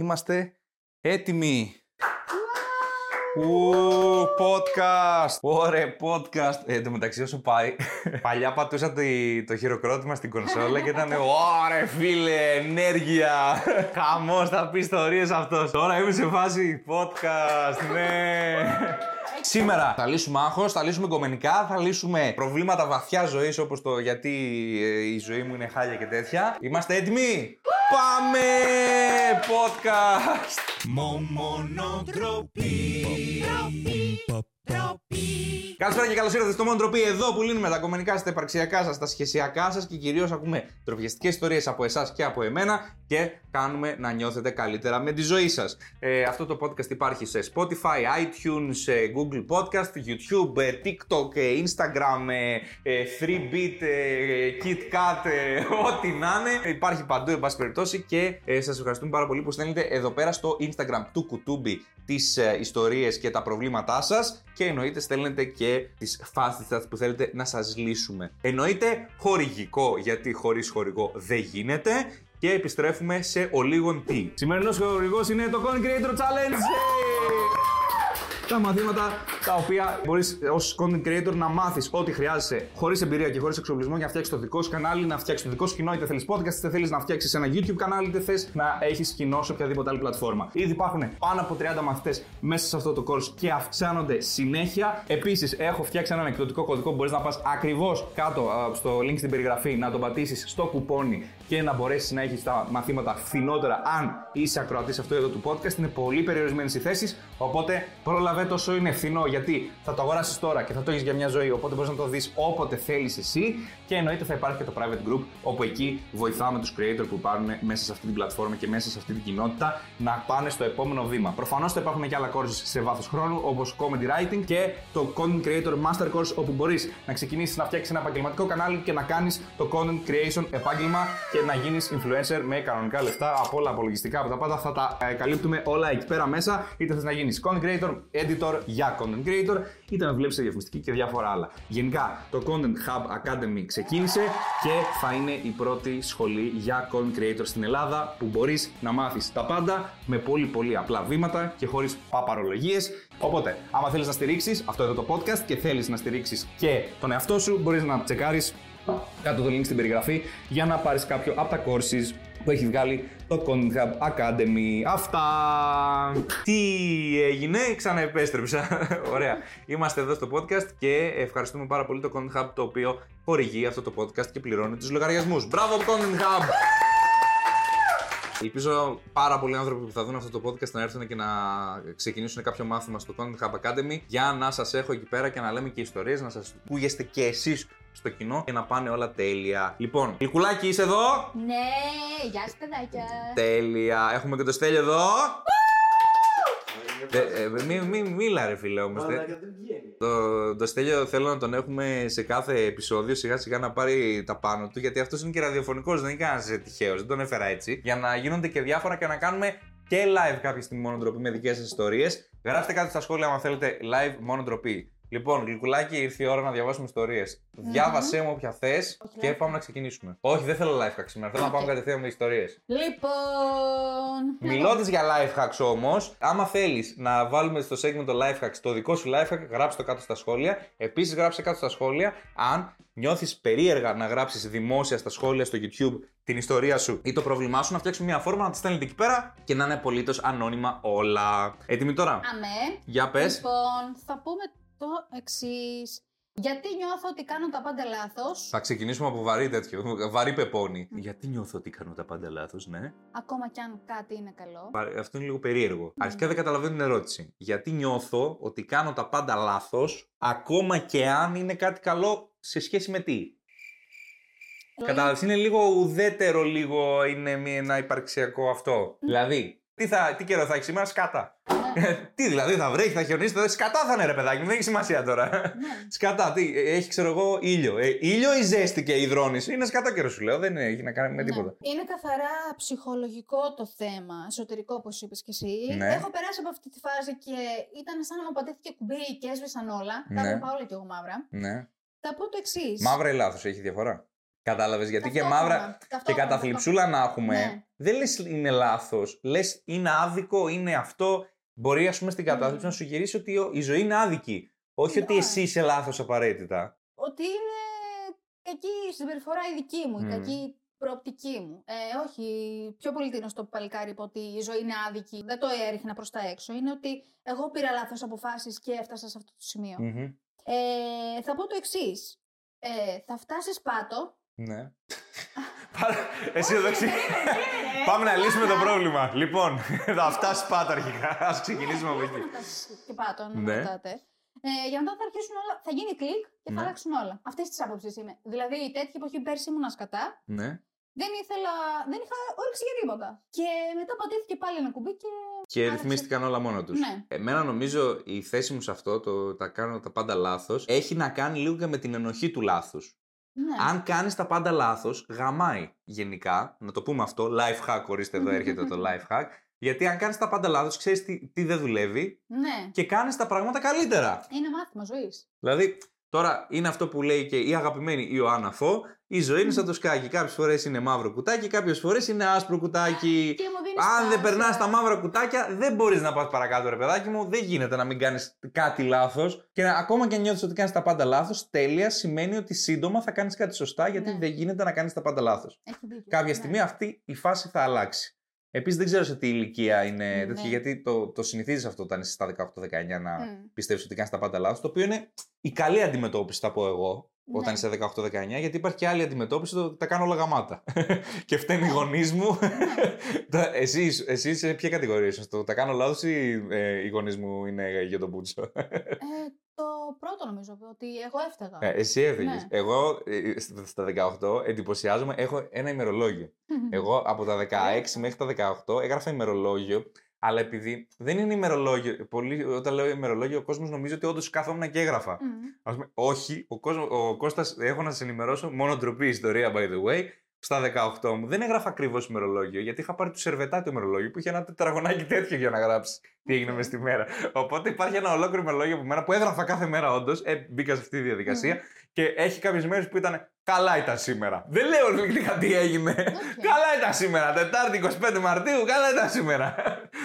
Είμαστε έτοιμοι. Ου, podcast! Ωραία, podcast! Ε, εν τω μεταξύ, όσο πάει, παλιά πατούσα το, το χειροκρότημα στην κονσόλα και ήταν Ωραία, φίλε, ενέργεια! Χαμός, θα πεις ιστορίε αυτός. Τώρα είμαι σε φάση podcast, ναι! Σήμερα θα λύσουμε άγχος, θα λύσουμε κομμενικά, θα λύσουμε προβλήματα βαθιά ζωής όπως το γιατί ε, η ζωή μου είναι χάλια και τέτοια. Είμαστε έτοιμοι; Πάμε! Podcast! Καλησπέρα και καλώς ήρθατε στο Μοντροπή. Εδώ που λύνουμε τα κομμενικά στα υπαρξιακά σας, τα σχεσιακά σας και κυρίως ακούμε τροφιαστικέ ιστορίες από εσάς και από εμένα και κάνουμε να νιώθετε καλύτερα με τη ζωή σας. Ε, αυτό το podcast υπάρχει σε Spotify, iTunes, ε, Google Podcast, YouTube, ε, TikTok, ε, Instagram, 3bit, KitKat, ό,τι να είναι. Υπάρχει παντού, εν πάση περιπτώσει και σας ευχαριστούμε πάρα πολύ που στέλνετε εδώ πέρα στο Instagram του Κουτούμπι τις ε, ιστορίες και τα προβλήματά σας και εννοείται στέλνετε και τις φάσεις σας που θέλετε να σας λύσουμε. Εννοείται χορηγικό γιατί χωρίς χορηγό δεν γίνεται και επιστρέφουμε σε ο λίγον τι. Σημερινός χορηγός είναι το Content Creator Challenge! Τα μαθήματα τα οποία μπορείς ως content creator να μάθεις ό,τι χρειάζεσαι χωρίς εμπειρία και χωρίς εξοπλισμό για να φτιάξεις το δικό σου κανάλι, να φτιάξεις το δικό σου κοινό, είτε θέλεις podcast, είτε θέλεις να φτιάξεις ένα YouTube κανάλι, είτε θες να έχεις κοινό σε οποιαδήποτε άλλη πλατφόρμα. Ήδη υπάρχουν πάνω από 30 μαθητές μέσα σε αυτό το course και αυξάνονται συνέχεια. Επίσης, έχω φτιάξει έναν εκδοτικό κωδικό που μπορείς να πας ακριβώς κάτω στο link στην περιγραφή, να τον πατήσεις στο κουπόνι και να μπορέσεις να έχεις τα μαθήματα φθηνότερα αν είσαι ακροατής αυτό εδώ του podcast. Είναι πολύ περιορισμένες οι θέσεις, οπότε πρόλαβε τόσο είναι φθηνό γιατί θα το αγοράσεις τώρα και θα το έχεις για μια ζωή. Οπότε μπορείς να το δεις όποτε θέλεις εσύ και εννοείται θα υπάρχει και το private group όπου εκεί βοηθάμε τους creator που πάρουν μέσα σε αυτή την πλατφόρμα και μέσα σε αυτή την κοινότητα να πάνε στο επόμενο βήμα. Προφανώς θα υπάρχουν και άλλα courses σε βάθος χρόνου όπως comedy writing και το content creator master course όπου μπορείς να ξεκινήσεις να φτιάξεις ένα επαγγελματικό κανάλι και να κάνεις το content creation επάγγελμα και να γίνεις influencer με κανονικά λεφτά από όλα απολογιστικά από τα πάντα. Θα τα ε, καλύπτουμε όλα εκεί πέρα μέσα. Είτε θες να γίνεις content creator, editor για content creator, είτε να δουλέψει σε διαφημιστική και διάφορα άλλα. Γενικά, το Content Hub Academy ξεκίνησε και θα είναι η πρώτη σχολή για content creator στην Ελλάδα που μπορείς να μάθεις τα πάντα με πολύ πολύ απλά βήματα και χωρίς παπαρολογίες. Οπότε, άμα θέλεις να στηρίξεις αυτό εδώ το podcast και θέλεις να στηρίξεις και τον εαυτό σου, μπορείς να τσεκάρεις κάτω το link στην περιγραφή για να πάρεις κάποιο από τα courses που έχει βγάλει το Content Hub Academy. Αυτά! Τι έγινε, ξαναεπέστρεψα. Ωραία. Είμαστε εδώ στο podcast και ευχαριστούμε πάρα πολύ το Content Hub το οποίο χορηγεί αυτό το podcast και πληρώνει τους λογαριασμούς. Μπράβο Content Hub! Ελπίζω πάρα πολλοί άνθρωποι που θα δουν αυτό το podcast να έρθουν και να ξεκινήσουν κάποιο μάθημα στο Content Hub Academy για να σας έχω εκεί πέρα και να λέμε και ιστορίες, να σας ακούγεστε και εσείς στο κοινό και να πάνε όλα τέλεια. Λοιπόν, Λικουλάκι είσαι εδώ; Ναι, γεια σας παιδάκια. Τέλεια. Έχουμε και το Στέλιο εδώ. Ε, ε, μη, μη, μίλα ρε φίλε όμως. Το, το Στέλιο θέλω να τον έχουμε σε κάθε επεισόδιο σιγά σιγά να πάρει τα πάνω του γιατί αυτός είναι και ραδιοφωνικός, δεν είναι κανένας τυχαίος, δεν τον έφερα έτσι. Για να γίνονται και διάφορα και να κάνουμε και live κάποια στιγμή μόνο ντροπή με δικές σας ιστορίες. Γράψτε κάτι στα σχόλια αν θέλετε live μόνο ντροπή. Λοιπόν, γλυκουλάκι, ήρθε η ώρα να διαβάσουμε ιστορίες. Mm-hmm. Διάβασέ μου όποια θες και πάμε να ξεκινήσουμε. Όχι, δεν θέλω life hacks σήμερα. Θέλω να πάμε κατευθείαν με ιστορίες. Λοιπόν. Μιλώντας για life hacks όμως, άμα θέλεις να βάλουμε στο segment το life hacks το δικό σου life hack, γράψτε το κάτω στα σχόλια. Επίσης, γράψτε κάτω στα σχόλια αν νιώθεις περίεργα να γράψεις δημόσια στα σχόλια στο YouTube την ιστορία σου ή το πρόβλημά σου, να φτιάξουμε μια φόρμα να τη στέλνετε εκεί πέρα και να είναι απολύτως ανώνυμα όλα. Έτοιμοι τώρα; Αμέ. Για πες. Λοιπόν, θα πούμε το εξής. Γιατί νιώθω ότι κάνω τα πάντα λάθος; Θα ξεκινήσουμε από βαρύ τέτοιο. Βαρύ πεπόνι. Γιατί νιώθω ότι κάνω τα πάντα λάθος, ναι. Ακόμα κι αν κάτι είναι καλό. Αυτό είναι λίγο περίεργο. Αρχικά δεν καταλαβαίνω την ερώτηση. Γιατί νιώθω ότι κάνω τα πάντα λάθος, ακόμα και αν είναι κάτι καλό σε σχέση με τι; Κατάλαβες, είναι λίγο ουδέτερο, λίγο είναι ένα υπαρξιακό αυτό. Δηλαδή, τι, θα, τι καιρό θα έχεις σήμερα, σκάτα. Τι δηλαδή, θα βρέχει, θα χιονίσει, θα σκατά θα είναι ρε παιδάκι, δεν έχει σημασία τώρα. Ναι. σκατά, τι, έχει ξέρω εγώ ήλιο. Ε, ήλιο ή ζέστη και υδρόνηση. Είναι σκατά καιρό σου λέω, δεν έχει να κάνει με Ναι. τίποτα. Είναι καθαρά ψυχολογικό το θέμα, εσωτερικό όπως είπες και εσύ. Ναι. Έχω περάσει από αυτή τη φάση και ήταν σαν να μου πατήθηκε κουμπί και έσβησαν όλα. Τα Ναι. έβλεπα όλα και εγώ μαύρα. Ναι. Θα πω το εξής. Μαύρα ή λάθος, έχει διαφορά. Κατάλαβες. Γιατί και Ταυτόχρονα, μαύρα και ταυτόχρονα, καταθλιψούλα να έχουμε, Ναι. δεν λες είναι λάθος. Λες είναι άδικο, είναι αυτό. Μπορεί, ας πούμε, στην κατάθλιψη να σου γυρίσει ότι ο- η ζωή είναι άδικη. Όχι ότι Ναι. εσύ είσαι λάθος απαραίτητα. Ότι είναι κακή η συμπεριφορά η δική μου, η Μμμ. κακή προοπτική μου. Ε, όχι, πιο πολύ τίνω στο παλικάρι είπε ότι η ζωή είναι άδικη. Δεν το έριχνα προς τα έξω. Είναι ότι εγώ πήρα λάθος αποφάσεις και έφτασα σε αυτό το σημείο. Μμμ. Ε, θα πω το εξής. Ε, θα φτάσεις πάτο. Ναι. Αισιοδοξία. Πάμε να λύσουμε το πρόβλημα. Λοιπόν, θα φτάσει πάτο αρχικά. Α ξεκινήσουμε από Δεν εκεί. θα φτάσει και πάτο, να Ναι. με ρωτάτε. Ε, για μετά θα αρχίσουν όλα. Θα γίνει κλικ και θα Ναι. αλλάξουν όλα. Αυτή τη άποψη είμαι. Δηλαδή, η τέτοια εποχή πέρσι ήμουν σκατά. Ναι. Δεν ήθελα. Δεν είχα όρεξη για τίποτα. Και μετά πατήθηκε πάλι ένα κουμπί και. Και Άλλαξε. ρυθμίστηκαν όλα μόνο τους. Ναι. Εμένα νομίζω η θέση μου σε αυτό, το τα κάνω τα πάντα λάθος, έχει να κάνει λίγο και με την ενοχή του λάθους. Ναι. Αν κάνεις τα πάντα λάθος, γαμάει γενικά. Να το πούμε αυτό. Life hack, ορίστε εδώ έρχεται το life hack. Γιατί αν κάνεις τα πάντα λάθος, ξέρεις τι, τι δεν δουλεύει ναι. και κάνεις τα πράγματα καλύτερα. Είναι μάθημα ζωής. Δηλαδή, τώρα είναι αυτό που λέει και η αγαπημένη Ιωάννα Φω. Η ζωή είναι σαν το σκάκι. Κάποιες φορές είναι μαύρο κουτάκι, κάποιες φορές είναι άσπρο κουτάκι. Και μου δίνεις. Αν δεν περνάς τα μαύρα κουτάκια, δεν μπορείς να πας παρακάτω, ρε παιδάκι μου. Δεν γίνεται να μην κάνεις κάτι λάθος. Και να, ακόμα και νιώθεις ότι κάνεις τα πάντα λάθος, τέλεια σημαίνει ότι σύντομα θα κάνεις κάτι σωστά, γιατί Ναι. δεν γίνεται να κάνεις τα πάντα λάθος. Έχει δίκιο. Κάποια Ναι. στιγμή αυτή η φάση θα αλλάξει. Επίσης, δεν ξέρω σε τι ηλικία είναι Ναι. τέτοια, γιατί το, το συνηθίζεις αυτό όταν είσαι στα 18-19 να Μμ. πιστεύεις ότι κάνεις τα πάντα λάθος. Το οποίο είναι η καλή αντιμετώπιση, θα πω εγώ, όταν Ναι. είσαι 18-19, γιατί υπάρχει και άλλη αντιμετώπιση, το ότι τα κάνω όλα γαμάτα. και φταίνει οι γονείς μου. Τα- εσύ, εσύ σε ποια κατηγορία είσαι, στο τα κάνω λάθος ή ε, οι γονείς μου είναι για τον Μπούτσο; Ε, το πρώτο νομίζω ότι εγώ έφταγα. Ε, εσύ έφυγες. Ναι. Εγώ ε, στα- στα 18 εντυπωσιάζομαι, έχω ένα ημερολόγιο. Εγώ από τα 16 μέχρι τα 18 έγραφα ημερολόγιο, αλλά επειδή δεν είναι ημερολόγιο. Πολύ, όταν λέω ημερολόγιο, ο κόσμος νομίζει ότι όντως κάθομουν και έγραφα. Μμ. Ας πούμε, όχι, ο, κόσμος, ο Κώστας, έχω να σα ενημερώσω, μόνο ντροπή ιστορία by the way. Στα 18 μου δεν έγραφα ακριβώς ημερολόγιο, γιατί είχα πάρει του σερβετά το ημερολόγιο που είχε ένα τετραγωνάκι τέτοιο για να γράψει τι έγινε μες στη μέρα. Οπότε υπάρχει ένα ολόκληρο ημερολόγιο από μένα που έγραφα κάθε μέρα όντως. Ε, μπήκα σε αυτή τη διαδικασία και έχει κάποιες μέρες που ήταν καλά ήταν σήμερα. Δεν λέω ολικά τι έγινε. Καλά ήταν σήμερα. Τετάρτη 25 Μαρτίου, καλά ήταν σήμερα.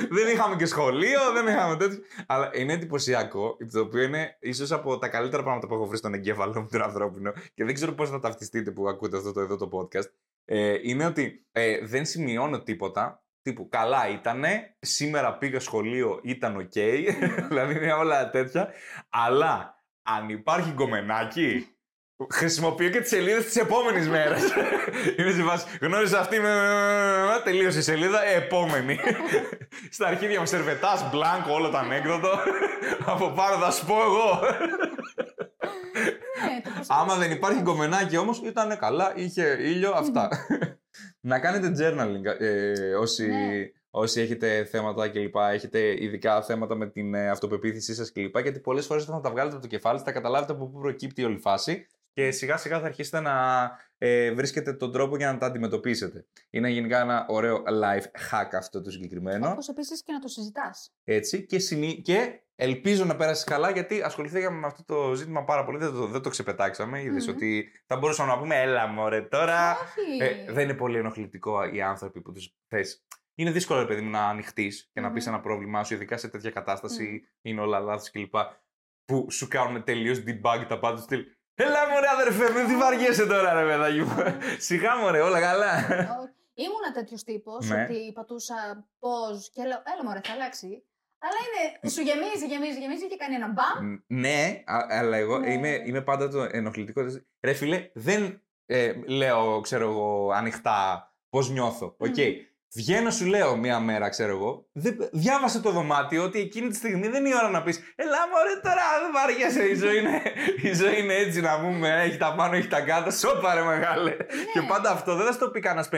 δεν είχαμε και σχολείο, δεν είχαμε τέτοιο. Αλλά είναι εντυπωσιακό, το οποίο είναι ίσως από τα καλύτερα πράγματα που έχω βρει στον εγκέφαλο μου τον ανθρώπινο και δεν ξέρω πώς θα ταυτιστείτε που ακούτε αυτό το, εδώ το podcast. Ε, είναι ότι ε, δεν σημειώνω τίποτα. Τύπου καλά ήτανε, σήμερα πήγα σχολείο, ήταν οκ, δηλαδή είναι όλα τέτοια. Αλλά αν υπάρχει γκομενάκι, χρησιμοποιώ και τις σελίδες της επόμενης μέρας. Είναι σε φάση. Γνώρισα αυτή με. Τελείωσε η σελίδα. Επόμενη. Στα αρχίδια μου σερβετάς, μπλάνκο, όλο το ανέκδοτο. Από πάνω θα σου πω εγώ. Ναι, το προσπαθώ. Άμα δεν υπάρχει γκομενάκι όμως, ήταν καλά, είχε ήλιο, αυτά. Να κάνετε journaling ε, όσοι, Ναι. όσοι έχετε θέματα κλπ. Έχετε ειδικά θέματα με την ε, αυτοπεποίθησή σας κλπ. Γιατί πολλές φορές όταν θα τα βγάλετε από το κεφάλι, θα καταλάβετε από πού προκύπτει η όλη φάση και σιγά σιγά θα αρχίσετε να ε, βρίσκετε τον τρόπο για να τα αντιμετωπίσετε. Είναι γενικά ένα ωραίο life hack αυτό το συγκεκριμένο. Όπως επίσης και να το συζητάς. Έτσι, και, συνή... και ελπίζω να πέρασε καλά γιατί ασχοληθήκαμε με αυτό το ζήτημα πάρα πολύ. Δεν το, δεν το ξεπετάξαμε. Είδες Μμμ. ότι θα μπορούσαμε να πούμε, έλα μωρέ τώρα. Όχι. Ε, δεν είναι πολύ ενοχλητικό οι άνθρωποι που τους θες. Είναι δύσκολο, ρε παιδί μου, να ανοιχτείς και να πεις Μμμ. ένα πρόβλημά σου, ειδικά σε τέτοια κατάσταση, είναι όλα λάθος κλπ. Που σου κάνουν τελείως debug τα πάντα του στυλ. Έλα μωρέ αδερφέ, μην τι βαριέσαι τώρα ρε παιδάκι μου. Σιγά μωρέ, όλα καλά. Όχι. Ήμουνα τέτοιος τύπος Ναι. ότι πατούσα pause και λέω, Έλα μωρέ, θα αλλάξει. Αλλά είναι. Σου γεμίζει, γεμίζει, γεμίζει και κάνει ένα μπαμ. Ν- Ναι, α- αλλά εγώ Ναι. είμαι, είμαι πάντα το ενοχλητικό. Ρε φίλε, δεν ε, λέω, ξέρω εγώ, ανοιχτά πώς νιώθω. Οκ. Μμμ. Βγαίνω, σου λέω μία μέρα, ξέρω εγώ. Δεν, διάβασε το δωμάτιο ότι εκείνη τη στιγμή δεν είναι η ώρα να πεις Έλα, μωρέ, τώρα δεν βαριέσαι. Η ζωή είναι, η ζωή είναι έτσι να πούμε. Έχει τα πάνω, έχει τα κάτω. Σώπα, ρε μεγάλε. Και πάντα αυτό δεν θα σου το πει κανένας 58,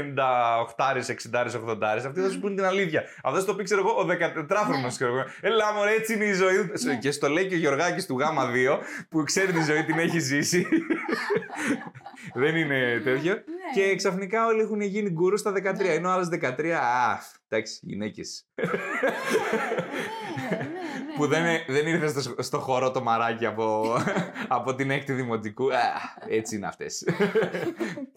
60, 80. Αυτοί θα σου πούνε την αλήθεια. Αυτό θα σου το πει, ξέρω εγώ, ο 14χρονο. Ναι. Ξέρω εγώ. Ελά, μωρέ, έτσι είναι η ζωή. Ναι. Και στο λέει και ο Γιωργάκης του Γ2 που ξέρει τη ζωή την έχει ζήσει. δεν είναι τέτοιο. Ναι. Και ξαφνικά όλοι έχουν γίνει γκούρου στα 13. Ναι. Ενώ άλλες 13. Α, εντάξει, γυναίκες. Ναι, ναι, ναι, που δεν, ναι. δεν ήρθες στο, στο χώρο το μαράκι από, από την έκτη δημοτικού. Α, έτσι είναι αυτές.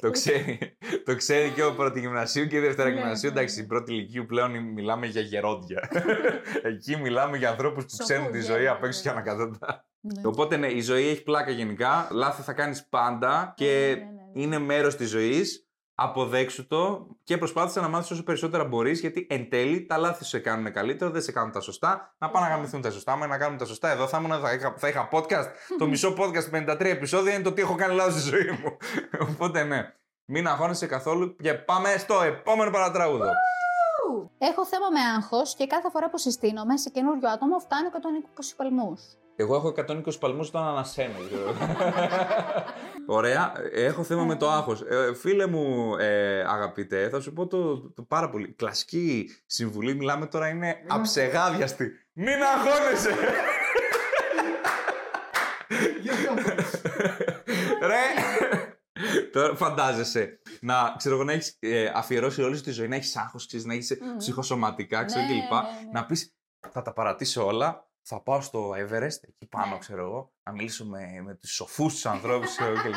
το, ξέρει, το ξέρει και ο πρώτη γυμνασίου και η δεύτερα Ναι, γυμνασίου. ναι, Εντάξει, ναι. η πρώτη ηλικίου πλέον μιλάμε για γερόντια. Εκεί μιλάμε για ανθρώπους που Σοφούς ξέρουν τη ζωή γέροντα, απ' έξω και ναι. ανακατατά. Ναι. Οπότε ναι, η ζωή έχει πλάκα γενικά. Λάθη θα κάνεις πάντα και Ναι, ναι, ναι, ναι. είναι μέρος της ζωής. Αποδέξου το και προσπάθησε να μάθεις όσο περισσότερα μπορείς, γιατί εν τέλει τα λάθη σε κάνουν καλύτερο, δεν σε κάνουν τα σωστά. Να πάνε να γαμηθούν τα σωστά. Άμα να κάνουν τα σωστά, εδώ θα ήμουν, θα είχα, θα είχα podcast. το μισό podcast, 53 επεισόδια, είναι το τι έχω κάνει λάθος στη ζωή μου. Οπότε ναι, μην αγχώνεσαι καθόλου και πάμε στο επόμενο παρατράγουδο. Έχω θέμα με άγχος και κάθε φορά που συστήνομαι σε καινούριο άτομο φτάνω 120 παλμούς. Εγώ έχω 120 παλμούς όταν ανασένω. Ωραία. Έχω θέμα με το άγχος. Ε, φίλε μου, ε, αγαπητέ, θα σου πω το, το πάρα πολύ. Κλασική συμβουλή, μιλάμε τώρα, είναι αψεγάδιαστη. Μην αγχώνεσαι! Ρε! Τώρα φαντάζεσαι να, ξέρω εγώ, να έχεις αφιερώσει όλη σου τη ζωή, να έχεις άγχος, ξέρεις, να έχεις Μμμ. ψυχοσωματικά, ξέρω Ναι, κλπ. ναι, ναι. Να πεις, θα τα παρατήσω όλα, θα πάω στο Everest, εκεί πάνω, Ναι. ξέρω εγώ, να μιλήσω με, με τους σοφούς τους ανθρώπους ξέρω εγώ, κλπ.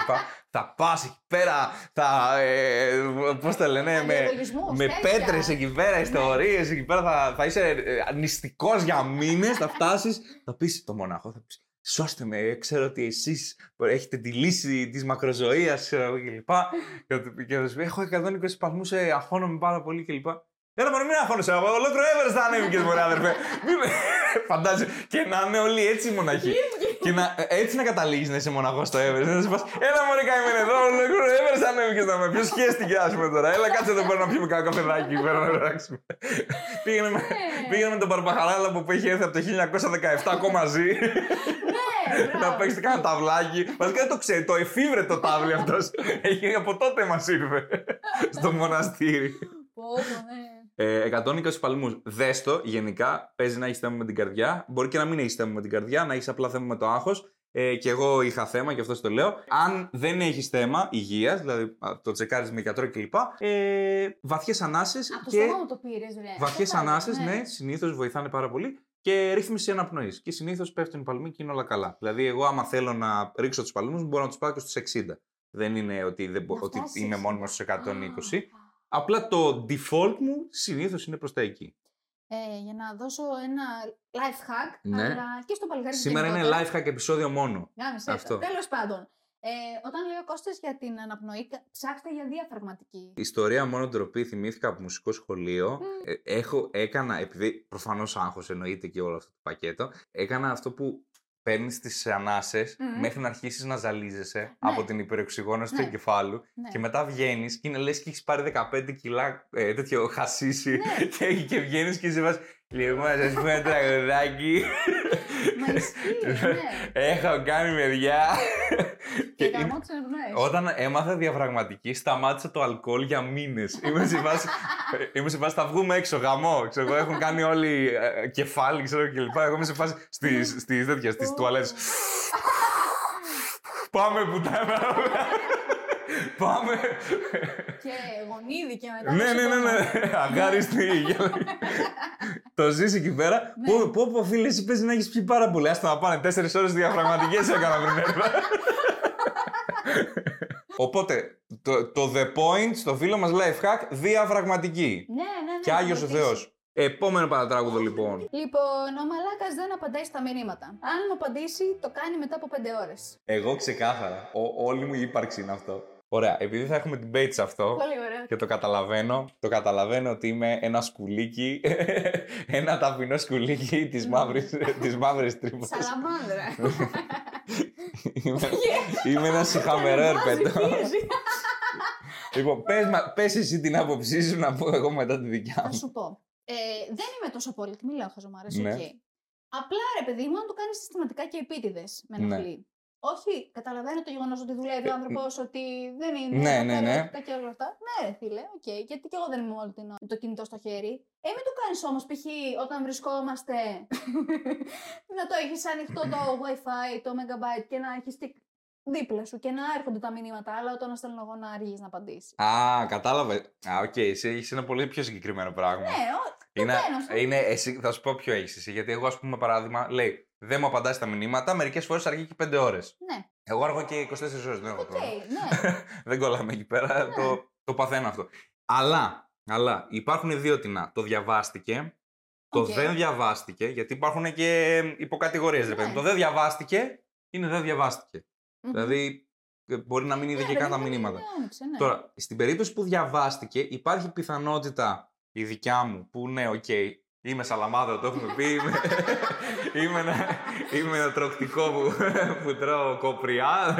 θα πας εκεί πέρα, θα, ε, πώς τα λένε, με, Διαλογισμούς, με τέτοια. πέτρες εκεί πέρα, ιστορίες εκεί πέρα, θα, θα είσαι ε, νηστικός για μήνες, θα φτάσεις, θα πεις το μονάχο, θα πεις Σώστε με, ξέρω ότι εσείς έχετε τη λύση της μακροζωίας ξέρω εγώ, κλπ. Και θα- και θα σου πει, έχω 120 παλμούς, ε, αγχώνομαι πάρα πολύ κλπ. Έλα μωρέ, μην αγχώνεσαι, από ολόκληρο Everest θα ανέβηκες μωρέ αδερφέ. Μην με- Φαντάζεσαι, και να είναι όλοι έτσι μοναχοί. και να, ε, έτσι να καταλήγεις να είσαι μοναχός στο Everest. Να σου πας, έλα μωρέ καημένε εδώ, ολόκληρο Everest ανέβηκες να με. Ποιος σχέστηκε ας πούμε τώρα. Έλα κάτσε εδώ πέρα να πιούμε κάνα καφεδάκι πέρα να ράξουμε. πήγαινε, με, πήγαινε με τον Παρπαχαράλαμπο που είχε έρθει από το 1917 ακόμα ζει. Ναι, να μπράβο. παίξει κάνα ταυλάκι. Βασικά δεν το ξέρει, το εφήβρε το τάβλι αυτός. Έχει από τότε μας ήρθε στο μοναστήρι. Πω, πω, ναι. Ε, 120 παλμούς. Δέστο, γενικά, παίζει να έχεις θέμα με την καρδιά. Μπορεί και να μην έχεις θέμα με την καρδιά, να έχεις απλά θέμα με το άγχος. Ε, και εγώ είχα θέμα, και αυτό το λέω. Αν δεν έχεις θέμα υγείας, δηλαδή α, το τσεκάρεις με γιατρό κλπ. Ε, Βαθιές ανάσες Από το και. στόμα μου το πήρες, ρε. Βαθιές Αυτό θα ανάσες, έλεγα, ναι, συνήθως βοηθάνε πάρα πολύ. Και ρύθμιση αναπνοής. Και συνήθως πέφτουν οι παλμοί και είναι όλα καλά. Δηλαδή, εγώ, άμα θέλω να ρίξω τους παλμούς, μπορώ να τους πάω και στους 60. Δεν είναι ότι, δεν μπο- Να ότι φτάσεις. είμαι μόνιμος στους 120. Α, Απλά το default μου συνήθως είναι προς τα εκεί. Ε, για να δώσω ένα life hack, Ναι. αλλά και στο παλικάρι Σήμερα είναι life hack επεισόδιο μόνο. Αυτό. Αυτό. Τέλος πάντων. Ε, όταν λέει ο Κώστας για την αναπνοή, κα- ψάξτε για διαφραγματική. Ιστορία μόνο ντροπή θυμήθηκα από μουσικό σχολείο. Ε, έχω, έκανα, επειδή προφανώς άγχος εννοείται και όλο αυτό το πακέτο, έκανα αυτό που παίρνεις τις ανάσες Μμμ. μέχρι να αρχίσεις να ζαλίζεσαι από την υπερεξυγόνωση του Ναι. εγκεφάλου Ναι. και μετά βγαίνεις και είναι λες και έχεις πάρει 15 κιλά ε, τέτοιο χασίσι Ναι. και, και βγαίνεις και σε βάζεις. Λοιπόν, να σα πω ένα τραγουδάκι. Μα ισχύει, ναι. Έχω κάνει παιδιά. Και είναι- γαμώ τις αναπνοές. Όταν έμαθα διαφραγματική, σταμάτησα το αλκοόλ για μήνες. Είμαι σε φάση. Είμαι σε φάση, θα βγούμε έξω, γαμό. Ξέρω, εγώ, έχουν κάνει όλοι ε, κεφάλι, ξέρω και λοιπά. Εγώ είμαι σε φάση στις, στις, τέτοια, στις τουαλέτες. Πάμε πουτάνα. Πάμε. Και γονίδι και μετά. ναι, ναι, ναι, ναι. νοσοκομείο. Αγάριστη. Το ζήσει εκεί πέρα. Ναι. Πω, πω, πω, φίλε, εσύ παίζει να έχεις πιει πάρα πολύ. Άστα να πάνε. Τέσσερις ώρες διαφραγματικέ έκανα πριν έρθω. Οπότε, το, το The Point στο φίλο μας life hack, διαφραγματική. Ναι, ναι, ναι. Και θα Άγιος ο βοηθήσει. Θεός. Επόμενο παρατράγουδο λοιπόν. Λοιπόν, ο μαλάκας δεν απαντάει στα μηνύματα. Αν μου απαντήσει, το κάνει μετά από 5 ώρες. Εγώ ξεκάθαρα. Ο, όλη μου η ύπαρξη είναι αυτό. Ωραία, επειδή θα έχουμε debate σε αυτό Πολύ ωραία. και το καταλαβαίνω, το καταλαβαίνω ότι είμαι ένα σκουλίκι, ένα ταπεινό σκουλίκι της μαύρης, της μαύρης τρύπας. Σαλαμάνδρα. είμαι, είμαι ένας συχαμερό ερπετό. λοιπόν, πες, μα- πες εσύ την άποψή σου να πω εγώ μετά τη δικιά Θα μου. σου πω. Ε, δεν είμαι τόσο απόλυτη, μην λέω χαζομάρες. Ναι. οκ. Απλά ρε παιδί μου, αν το κάνεις συστηματικά και επίτηδες, με Ναι. Ενοχλεί. Όχι, καταλαβαίνω το γεγονός ότι δουλεύει ο άνθρωπος, ότι δεν είναι. Ναι, ναι, ναι. απαραίτητα Και όλα αυτά. Ναι, ρε φίλε, οκ. Γιατί και εγώ δεν είμαι όλη την ώρα με το κινητό στο χέρι. Ε, μην το κάνεις όμως, π.χ. όταν βρισκόμαστε. να το έχεις ανοιχτό το WiFi, το Megabyte και να έχεις. δίπλα σου και να έρχονται τα μηνύματα, αλλά όταν στέλνω εγώ να αργείς να απαντήσεις. Α, κατάλαβε. Α, οκ, εσύ έχεις ένα πολύ πιο συγκεκριμένο πράγμα. Ναι, ο, το Είναι, παίρνω στο- είναι, εσύ, θα σου πω ποιο έχεις εσύ. Γιατί εγώ, ας πούμε, παράδειγμα, λέει δεν μου απαντάει τα μηνύματα, μερικές φορές αργεί και 5 ώρες. Ναι, Εγώ αργώ και 24 ώρες, δεν έχω οκ, πρόβλημα. ναι. δεν κολλάμε εκεί πέρα. Ναι. Το, το παθαίνω αυτό. Αλλά, αλλά υπάρχουν δύο τινά. Το διαβάστηκε. Το Οκ. δεν διαβάστηκε, γιατί υπάρχουν και υποκατηγορίες. Ναι. Το δεν διαβάστηκε είναι δεν διαβάστηκε. Μμμ. Δηλαδή, ε, μπορεί να μην είδε Ναι, και ρε, καν τα δεν- δεν μηνύματα. άνοιξε, ναι. Τώρα, στην περίπτωση που διαβάστηκε, υπάρχει πιθανότητα η δικιά μου που ναι, οκ, είμαι σαλαμάνδρα, το έχουμε πει. Είμαι, είμαι, ένα, είμαι ένα τρωκτικό που, που τρώω κοπριά.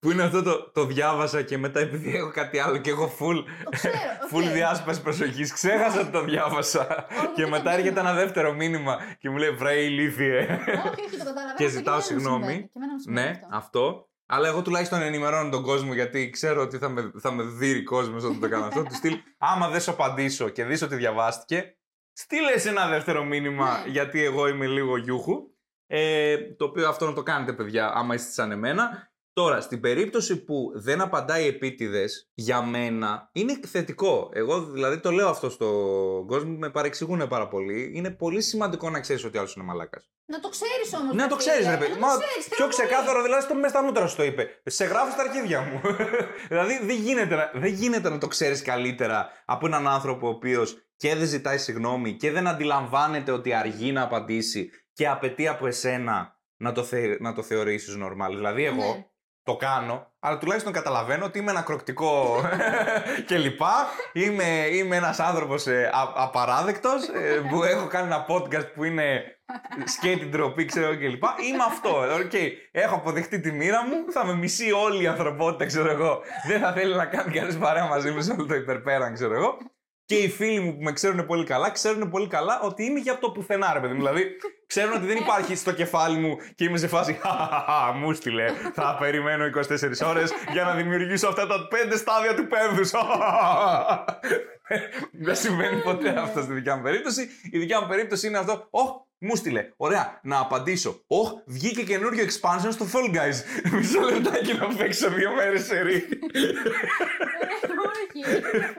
που είναι αυτό το, το διάβασα και μετά επειδή έχω κάτι άλλο και έχω full, Το ξέρω, ok. full διάσπαση προσοχής, ξέχασα ότι το διάβασα. και δεν μετά το έρχεται κάνω. ένα δεύτερο μήνυμα και μου λέει βρε ηλίθιε. Όχι, όχι, το καταλαβαίνω. Και αυτό ζητάω εμένα μου συγγνώμη. συμβαίνει, Και εμένα μου συμβαίνει Ναι, αυτό. αυτό. Αλλά εγώ τουλάχιστον ενημερώνω τον κόσμο γιατί ξέρω ότι θα με, θα με δει κόσμος όταν το κάνω αυτό. Του στυλ, άμα δεν σου απαντήσω και δεις ότι διαβάστηκε, στείλε εσύ ένα δεύτερο μήνυμα Ναι. γιατί εγώ είμαι λίγο γιούχου. Ε, το οποίο αυτό να το κάνετε, παιδιά, άμα είστε σαν εμένα. Τώρα, στην περίπτωση που δεν απαντάει επίτηδες, για μένα είναι θετικό. Εγώ δηλαδή το λέω αυτό στον κόσμο, με παρεξηγούν πάρα πολύ. Είναι πολύ σημαντικό να ξέρεις ότι άλλος είναι μαλάκας. Να το ξέρεις όμως. Ναι, να το ξέρεις, ρε παιδί. Μα πιο ξεκάθαρο, δηλαδή, στο μέσα στα μούτρα σου το είπε. Σε γράφω στα αρχίδια μου. δηλαδή, δεν γίνεται, να- δεν γίνεται να το ξέρεις καλύτερα από έναν άνθρωπο ο οποίος και δεν ζητάει συγγνώμη και δεν αντιλαμβάνεται ότι αργεί να απαντήσει και απαιτεί από εσένα να το, θε, να το θεωρήσεις normal. Δηλαδή, εγώ Ναι. το κάνω, αλλά τουλάχιστον καταλαβαίνω ότι είμαι ένα κροκτικό κλπ. Είμαι, είμαι ένας άνθρωπος ε, α, απαράδεκτος ε, που έχω κάνει ένα podcast που είναι σκέτη ντροπή, ξέρω εγώ κλπ. Είμαι αυτό. Οκ, Έχω αποδεχτεί τη μοίρα μου, θα με μισεί όλη η ανθρωπότητα, ξέρω εγώ. Δεν θα θέλει να κάνει κανείς παρέα μαζί μου σε όλο το υπερπέραν, ξέρω εγώ. Και οι φίλοι μου που με ξέρουν πολύ καλά, ξέρουν πολύ καλά ότι είμαι για το πουθενά, ρε παιδί μου. Δηλαδή, ξέρουν ότι δεν υπάρχει στο κεφάλι μου και είμαι σε φάση. «Χαχαχαχα, Μου 'στειλε. Θα περιμένω 24 ώρες για να δημιουργήσω αυτά τα πέντε στάδια του πένθου. Δεν συμβαίνει ποτέ αυτό στη δικιά μου περίπτωση. Η δικιά μου περίπτωση είναι αυτό. Ωχ, μου στείλε. Ωραία, να απαντήσω. Ωχ, βγήκε καινούριο expansion στο Fall Guys. Μισό λεπτάκι να παίξω δύο μέρες σερί. Όχι, διαφορά.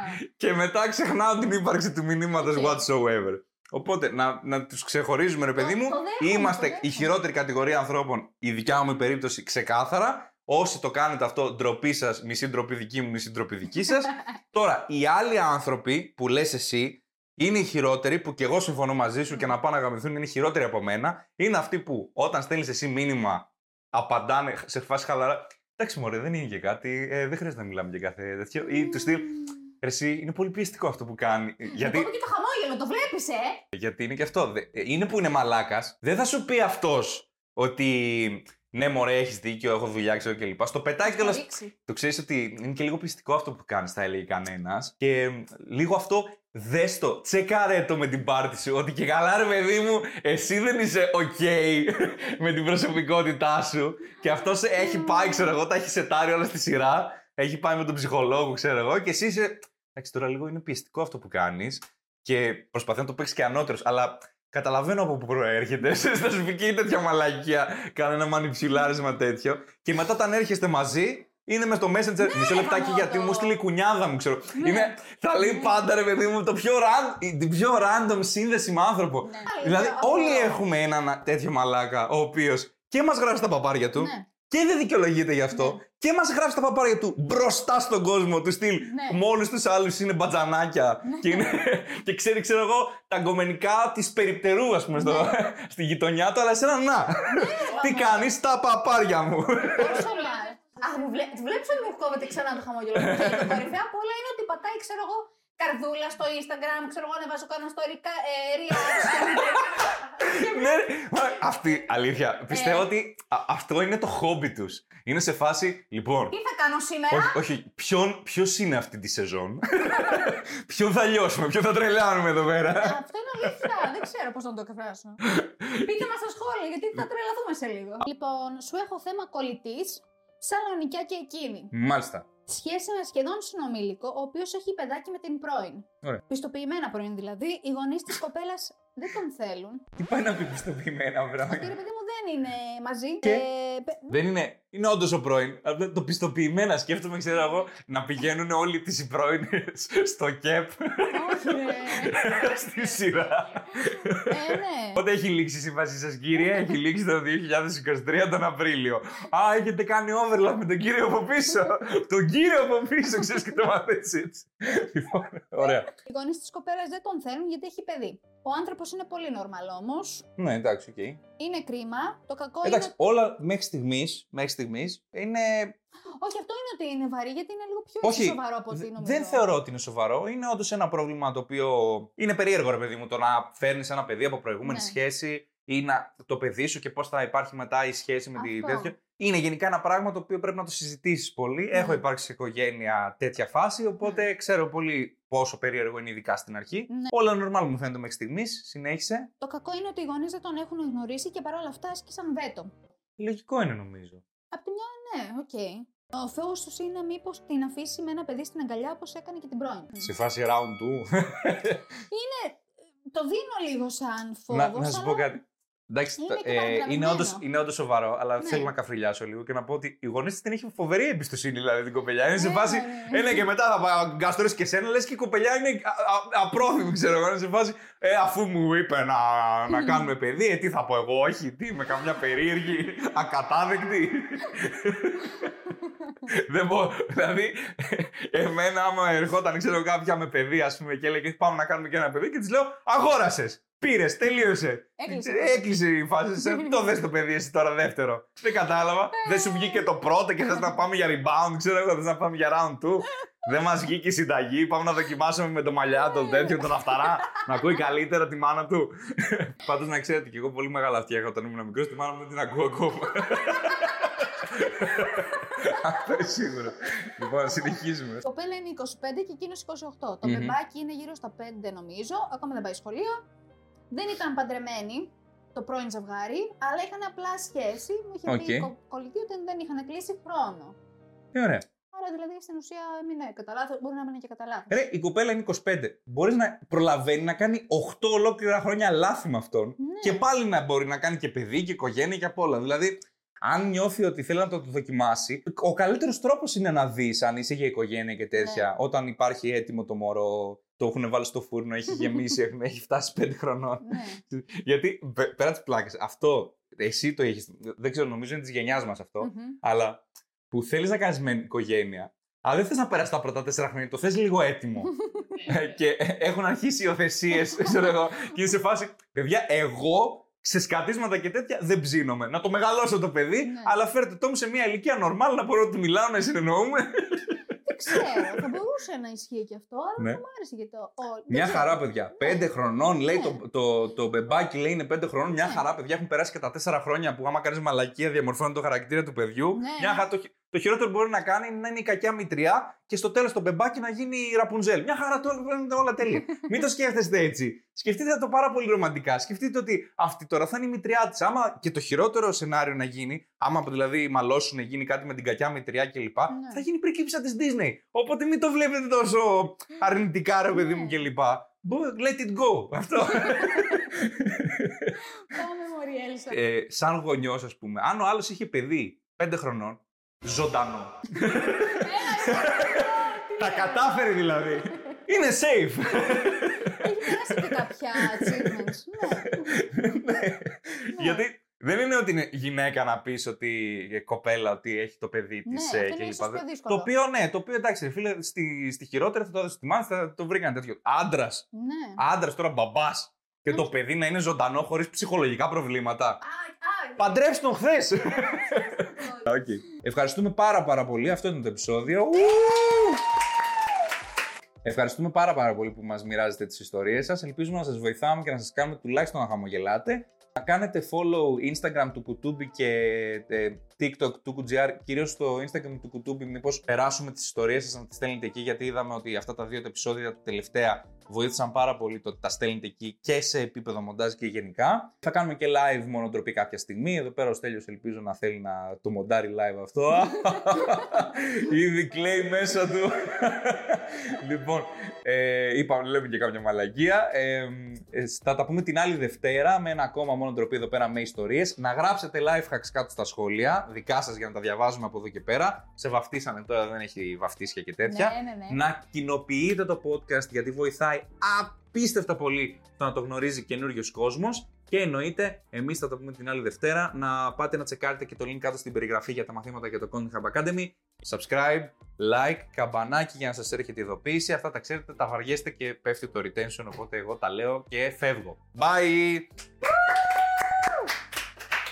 και μετά ξεχνάω την ύπαρξη του μηνύματος Ok. whatsoever. Οπότε να, να τους ξεχωρίζουμε, ρε παιδί Το- μου. το δέχομαι, Είμαστε το η δέχομαι. χειρότερη κατηγορία ανθρώπων, η δικιά μου περίπτωση ξεκάθαρα. Όσοι το κάνετε αυτό, ντροπή σας, μισή ντροπή δική μου, μισή ντροπή δική σας. Τώρα, οι άλλοι άνθρωποι που λες εσύ είναι οι χειρότεροι, που και εγώ συμφωνώ μαζί σου και να πάνε να γαμηθούν είναι οι χειρότεροι από μένα. Είναι αυτοί που όταν στέλνεις εσύ μήνυμα, απαντάνε σε φάση χαλαρά. Εντάξει, μωρέ, δεν είναι και κάτι. Ε, δεν χρειάζεται να μιλάμε για κάθε τέτοιο. Ή του στυλ. «Ρε Εσύ, είναι πολύ πιεστικό αυτό που κάνει. Γιατί Ακόμα και το χαμόγελο, το βλέπεις, ε! γιατί είναι και αυτό. Δε- ε, Είναι που είναι μαλάκας. Δεν θα σου πει αυτός ότι ναι, μωρέ, έχεις δίκιο, έχω δουλειά, ξέρω κλπ. Στο πετάει Θα κιόλα. ρίξει. Το ξέρεις ότι είναι και λίγο πιστικό αυτό που κάνεις, θα έλεγε κανένας. Και μ, λίγο αυτό, δες το, τσεκάρε το με την πάρτι σου. Ότι και καλά, ρε παιδί μου, εσύ δεν είσαι OK με την προσωπικότητά σου. Και αυτός έχει πάει, ξέρω εγώ, τα έχει σετάρει όλα στη σειρά. Έχει πάει με τον ψυχολόγο, ξέρω εγώ. Και εσύ είσαι. Εντάξει, τώρα λίγο είναι πιεστικό αυτό που κάνεις. Και προσπαθεί να το παίξεις και ανώτερος. Αλλά καταλαβαίνω από πού προέρχεται. Θα σου πει και η τέτοια μαλακία. Κάνε ένα μανιψιλάρισμα τέτοιο. Και μετά όταν έρχεστε μαζί, είναι μες στο Messenger. Μισό λεπτάκι γαμώτο. γιατί μου στείλει η κουνιάδα μου, ξέρω. Ναι. Είναι, θα λέει πάντα ρε παιδί μου το πιο ran, την πιο random σύνδεση με άνθρωπο. Ναι. Δηλαδή, Αυτό. όλοι έχουμε έναν τέτοιο μαλάκα ο οποίος και μας γράφει τα παπάρια του Ναι. Και δεν δικαιολογείται γι' αυτό. Ναι. Και μας γράφει τα παπάρια του μπροστά στον κόσμο του στυλ. Ναι. Με όλου τους άλλους είναι μπατζανάκια. Και, είναι, και ξέρει, ξέρω εγώ, τα γκομενικά της περιπτερού, ας πούμε, στο, Ναι. στη γειτονιά του. Αλλά εσένα να. Τι κάνεις, τα παπάρια μου. Πόσο μάλλον. Αχ, μου βλέ... βλέπεις ότι μου κόβεται ξανά το χαμόγελο. και το κορυφαίο απ' όλα είναι ότι πατάει, ξέρω εγώ, καρδούλα στο Instagram, ξέρω εγώ, ανεβάζω κάνα story, κα- ε, reaction. ναι, ρε. Μα, αυτή, αλήθεια, πιστεύω Ε. ότι α- αυτό είναι το χόμπι τους. Είναι σε φάση, λοιπόν. Τι θα κάνω σήμερα; Όχι, όχι. Ποιον, ποιος είναι αυτή τη σεζόν; ποιον θα λιώσουμε, ποιον θα τρελάνουμε εδώ πέρα; Ε, Αυτό είναι αλήθεια. Δεν ξέρω πώς να το εκφράσω. Πείτε μας στα σχόλια, γιατί θα τρελαθούμε σε λίγο. Λοιπόν, σου έχω θέμα κολλητής, σαλονικιά και εκείνη. Μάλιστα. Σχέση με σχεδόν συνομήλικο, ο οποίος έχει παιδάκι με την πρώην. Ωραία. Πιστοποιημένα πρώην δηλαδή. Οι γονείς της κοπέλας δεν τον θέλουν. Τι πάει να πει πιστοποιημένα, Ότι βράδυ. ρε παιδί μου δεν είναι μαζί. Και; Ε, πε- Δεν είναι. Είναι όντως ο πρώην. Αλλά Το πιστοποιημένα σκέφτομαι, ξέρω εγώ, να πηγαίνουν όλοι τις οι πρώην στο ΚΕΠ Όχι, ρε. στη σειρά. Ε, ναι. Πότε έχει λήξει η σύμβασή σας, κύριε, έχει λήξει το 2023 τον Απρίλιο. Α, έχετε κάνει overlap με τον κύριο από πίσω. τον κύριο από πίσω, ξέρεις και το μαθαίνει έτσι. Λοιπόν, ωραία. Οι γονείς της κοπέλας δεν τον θέλουν γιατί έχει παιδί. Ο άνθρωπος είναι πολύ normal όμως. Ναι, εντάξει, οκ. Είναι κρίμα. Το κακό Εντάξει, είναι. όλα μέχρι στιγμής μέχρι στιγμής είναι. Όχι, αυτό είναι ότι είναι βαρύ γιατί είναι λίγο πιο Όχι, σοβαρό από ό,τι δε- νομίζω. δεν θεωρώ ότι είναι σοβαρό. Είναι όντως ένα πρόβλημα το οποίο είναι περίεργο, ρε παιδί μου, το να φέρνεις ένα παιδί από προηγούμενη Ναι. σχέση ή να, το παιδί σου και πώς θα υπάρχει μετά η σχέση με τη Αυτό. τέτοια. Είναι γενικά ένα πράγμα το οποίο πρέπει να το συζητήσεις πολύ. Ναι. Έχω υπάρξει σε οικογένεια τέτοια φάση, οπότε ξέρω πολύ πόσο περίεργο είναι ειδικά στην αρχή. Ναι. Όλα normal μου φαίνεται μέχρι στιγμής. Συνέχισε. Το κακό είναι ότι οι γονείς δεν τον έχουν γνωρίσει και παρόλα αυτά άσκησαν βέτο. Λογικό είναι νομίζω. Απ' τη μια, ναι, οκ. Ο Θεός τους είναι μήπως την αφήσει με ένα παιδί στην αγκαλιά όπως έκανε και την πρώην. Σε φάση round 2. Το δίνω λίγο σαν φόβος. να, να σου πω κάτι. Εντάξει, Είναι τα- και ε, είναι, παρατραβηγμένο. όντως, είναι όντως σοβαρό, αλλά Ναι. θέλω να καφριλιάσω λίγο και να πω ότι η γονή της την έχει φοβερή εμπιστοσύνη, δηλαδή την κοπελιά. Είναι σε Ναι, φάση. ναι. Ε, ναι, και μετά θα πάω γκαστορίσει και σένα, λες και η κοπελιά είναι α- α- απρόθυμη, ξέρω εγώ. Είναι σε φάση. Ε, αφού μου είπε να, να κάνουμε παιδί, ε, τι θα πω εγώ, όχι, τι, με καμιά περίεργη, ακατάδεκτη. Δεν μπορώ. Δηλαδή, εμένα, άμα ερχόταν, ξέρω κάποια με παιδί, ας πούμε, και έλεγε Πάμε να κάνουμε και ένα παιδί, και της λέω Αγόρασες. Πήρες, τελείωσε. Έκλεισε. Έκλεισε η φάση. Σε, το δες το παιδί, εσύ τώρα δεύτερο. Δεν κατάλαβα. Δεν σου βγήκε το πρώτο και θες να πάμε για rebound, ξέρω εγώ, θες να πάμε για round 2. Δεν μας βγήκε η συνταγή. Πάμε να δοκιμάσουμε με το μαλλιά, τον τέτοιο, τον αφταρά. να ακούει καλύτερα τη μάνα του. Πάντως να ξέρετε, και εγώ πολύ μεγάλα αυτιά είχα όταν ήμουν μικρός, τη μάνα μου δεν την ακούω ακόμα. Αυτό είναι σίγουρο. Λοιπόν, συνεχίζουμε. Η κοπέλα είναι 25 και εκείνος 28. Το Μμμ. μπεμπάκι είναι γύρω στα 5 νομίζω. Ακόμα δεν πάει σχολείο. Δεν ήταν παντρεμένοι το πρώην ζευγάρι, αλλά είχαν απλά σχέση. Μου είχε πει Οκ. η κο- κολλητή ότι δεν είχαν κλείσει χρόνο. Ε, ωραία. Άρα δηλαδή στην ουσία έμεινε κατά λάθος, μπορεί να μείνει και κατά λάθος. Ρε, η κοπέλα είναι 25. Μπορείς να προλαβαίνει να κάνει 8 ολόκληρα χρόνια λάθη με αυτόν. Ναι. Και πάλι να μπορεί να κάνει και παιδί και οικογένεια και απ' όλα. Δηλαδή, αν νιώθει ότι θέλει να το δοκιμάσει, ο καλύτερος τρόπος είναι να δεις αν είσαι για οικογένεια και τέτοια. Ναι. Όταν υπάρχει έτοιμο το μωρό, το έχουν βάλει στο φούρνο, έχει γεμίσει, έχουν- έχει φτάσει 5 χρονών. Ναι. Γιατί πε- πέρα τις πλάκες, αυτό εσύ το έχεις. Δεν ξέρω, νομίζω είναι της γενιάς μας αυτό. Μμμ. Αλλά που θέλεις να κάνεις με οικογένεια, αλλά δεν θες να περάσεις τα πρώτα τέσσερα χρόνια, το θες λίγο έτοιμο. Ε, και ε, έχουν αρχίσει οι υιοθεσίε, ξέρω εγώ, και είναι σε φάση. Παιδιά, εγώ σε σκατίσματα και τέτοια δεν ψήνομαι. Να το μεγαλώσω το παιδί, Ναι. αλλά φέρτε το μου σε μια ηλικία normal να μπορώ να του μιλάω, να συνεννοούμε. Δεν ξέρω, θα μπορούσε να ισχύει και αυτό, αλλά Ναι. δεν μου άρεσε γιατί το. ο- δεν Μια ξέρω. χαρά, παιδιά. Πέντε χρονών, λέει Ναι. το, το, το μπεμπάκι, λέει είναι πέντε χρονών. Μια Ναι. χαρά, παιδιά. Έχουν περάσει και τα τέσσερα χρόνια που άμα κάνεις μαλακία διαμορφώνει το χαρακτήρα του παιδιού. Ναι. Μια χαρά, το, χει- το χειρότερο που μπορεί να κάνει είναι να είναι η κακιά μητριά και στο τέλος το μπεμπάκι να γίνει η Ραπουνζέλ. Μια χαρά, τώρα είναι όλα τέλεια. Μην το σκέφτεστε έτσι. Σκεφτείτε το πάρα πολύ ρομαντικά. Σκεφτείτε ότι αυτή τώρα θα είναι η μητριά της. Άμα και το χειρότερο σενάριο να γίνει, άμα δηλαδή μαλώσουν, γίνει κάτι με την κακιά μητριά κλπ. Ναι. Θα γίνει πρίγκιψα της Disney. Οπότε μην το βλέπετε τόσο αρνητικά, ρε παιδί μου Ναι. κλπ. Μπο- Let it go. Αυτό. Πάμε, Μωρή Έλσα. ε, σαν γονιός, ας πούμε, αν ο άλλος είχε παιδί 5 χρονών, ζωντανό. Τα κατάφερε δηλαδή. Είναι safe. Έχει περάσει και κάποια achievements. Ναι. Ναι. Γιατί δεν είναι ότι είναι γυναίκα να πεις ότι ε, κοπέλα ότι έχει το παιδί της Ναι, αυτό είναι ίσως πιο Το δύσκολο. οποίο ναι, το οποίο εντάξει, ρε φίλε, στη, στη χειρότερη θα το έδωσε στη μάθη, θα το βρήκαν τέτοιο. Άντρας. Ναι. Άντρας τώρα μπαμπάς. Και το παιδί να είναι ζωντανό χωρίς ψυχολογικά προβλήματα. Α, α, Παντρέψτε τον χθες. αυτό. Ευχαριστούμε πάρα πάρα πολύ. Αυτό ήταν το επεισόδιο. Ου! Ευχαριστούμε πάρα πάρα πολύ που μας μοιράζετε τις ιστορίες σας. Ελπίζουμε να σας βοηθάμε και να σας κάνουμε τουλάχιστον να χαμογελάτε. Να κάνετε follow Instagram του Κουτούμπι και ε, TikTok του Κουτζιάρ, κυρίως στο Instagram του Κουτούμπι, μήπως περάσουμε τις ιστορίες σας να τις στέλνετε εκεί, γιατί είδαμε ότι αυτά τα δύο τα επεισόδια τα τελευταία βοήθησαν πάρα πολύ το ότι τα στέλνετε εκεί και σε επίπεδο μοντάζ και γενικά. Θα κάνουμε και live μονοτροπή κάποια στιγμή. Εδώ πέρα ο Στέλιος ελπίζω να θέλει να το μοντάρει live αυτό. Ήδη κλαίει μέσα του. λοιπόν, ε, είπαμε, λέμε και κάποια μαλαγία. Ε, ε, θα τα πούμε την άλλη Δευτέρα με ένα ακόμα μόνο ντροπή εδώ πέρα με ιστορίες. Να γράψετε live hacks κάτω στα σχόλια, δικά σας για να τα διαβάζουμε από εδώ και πέρα. Σε βαφτίσανε τώρα, δεν έχει βαφτίσια και τέτοια. Ναι, ναι, ναι. Να κοινοποιείτε το podcast γιατί βοηθάει απίστευτα πολύ το να το γνωρίζει καινούριος κόσμος. Και εννοείται, εμείς θα τα πούμε την άλλη Δευτέρα. Να πάτε να τσεκάρετε και το link κάτω στην περιγραφή για τα μαθήματα για το Content Hub Academy. Subscribe, like, καμπανάκι για να σας έρχεται η ειδοποίηση. Αυτά τα ξέρετε, τα βαριέστε και πέφτει το retention. Οπότε εγώ τα λέω και φεύγω. Bye!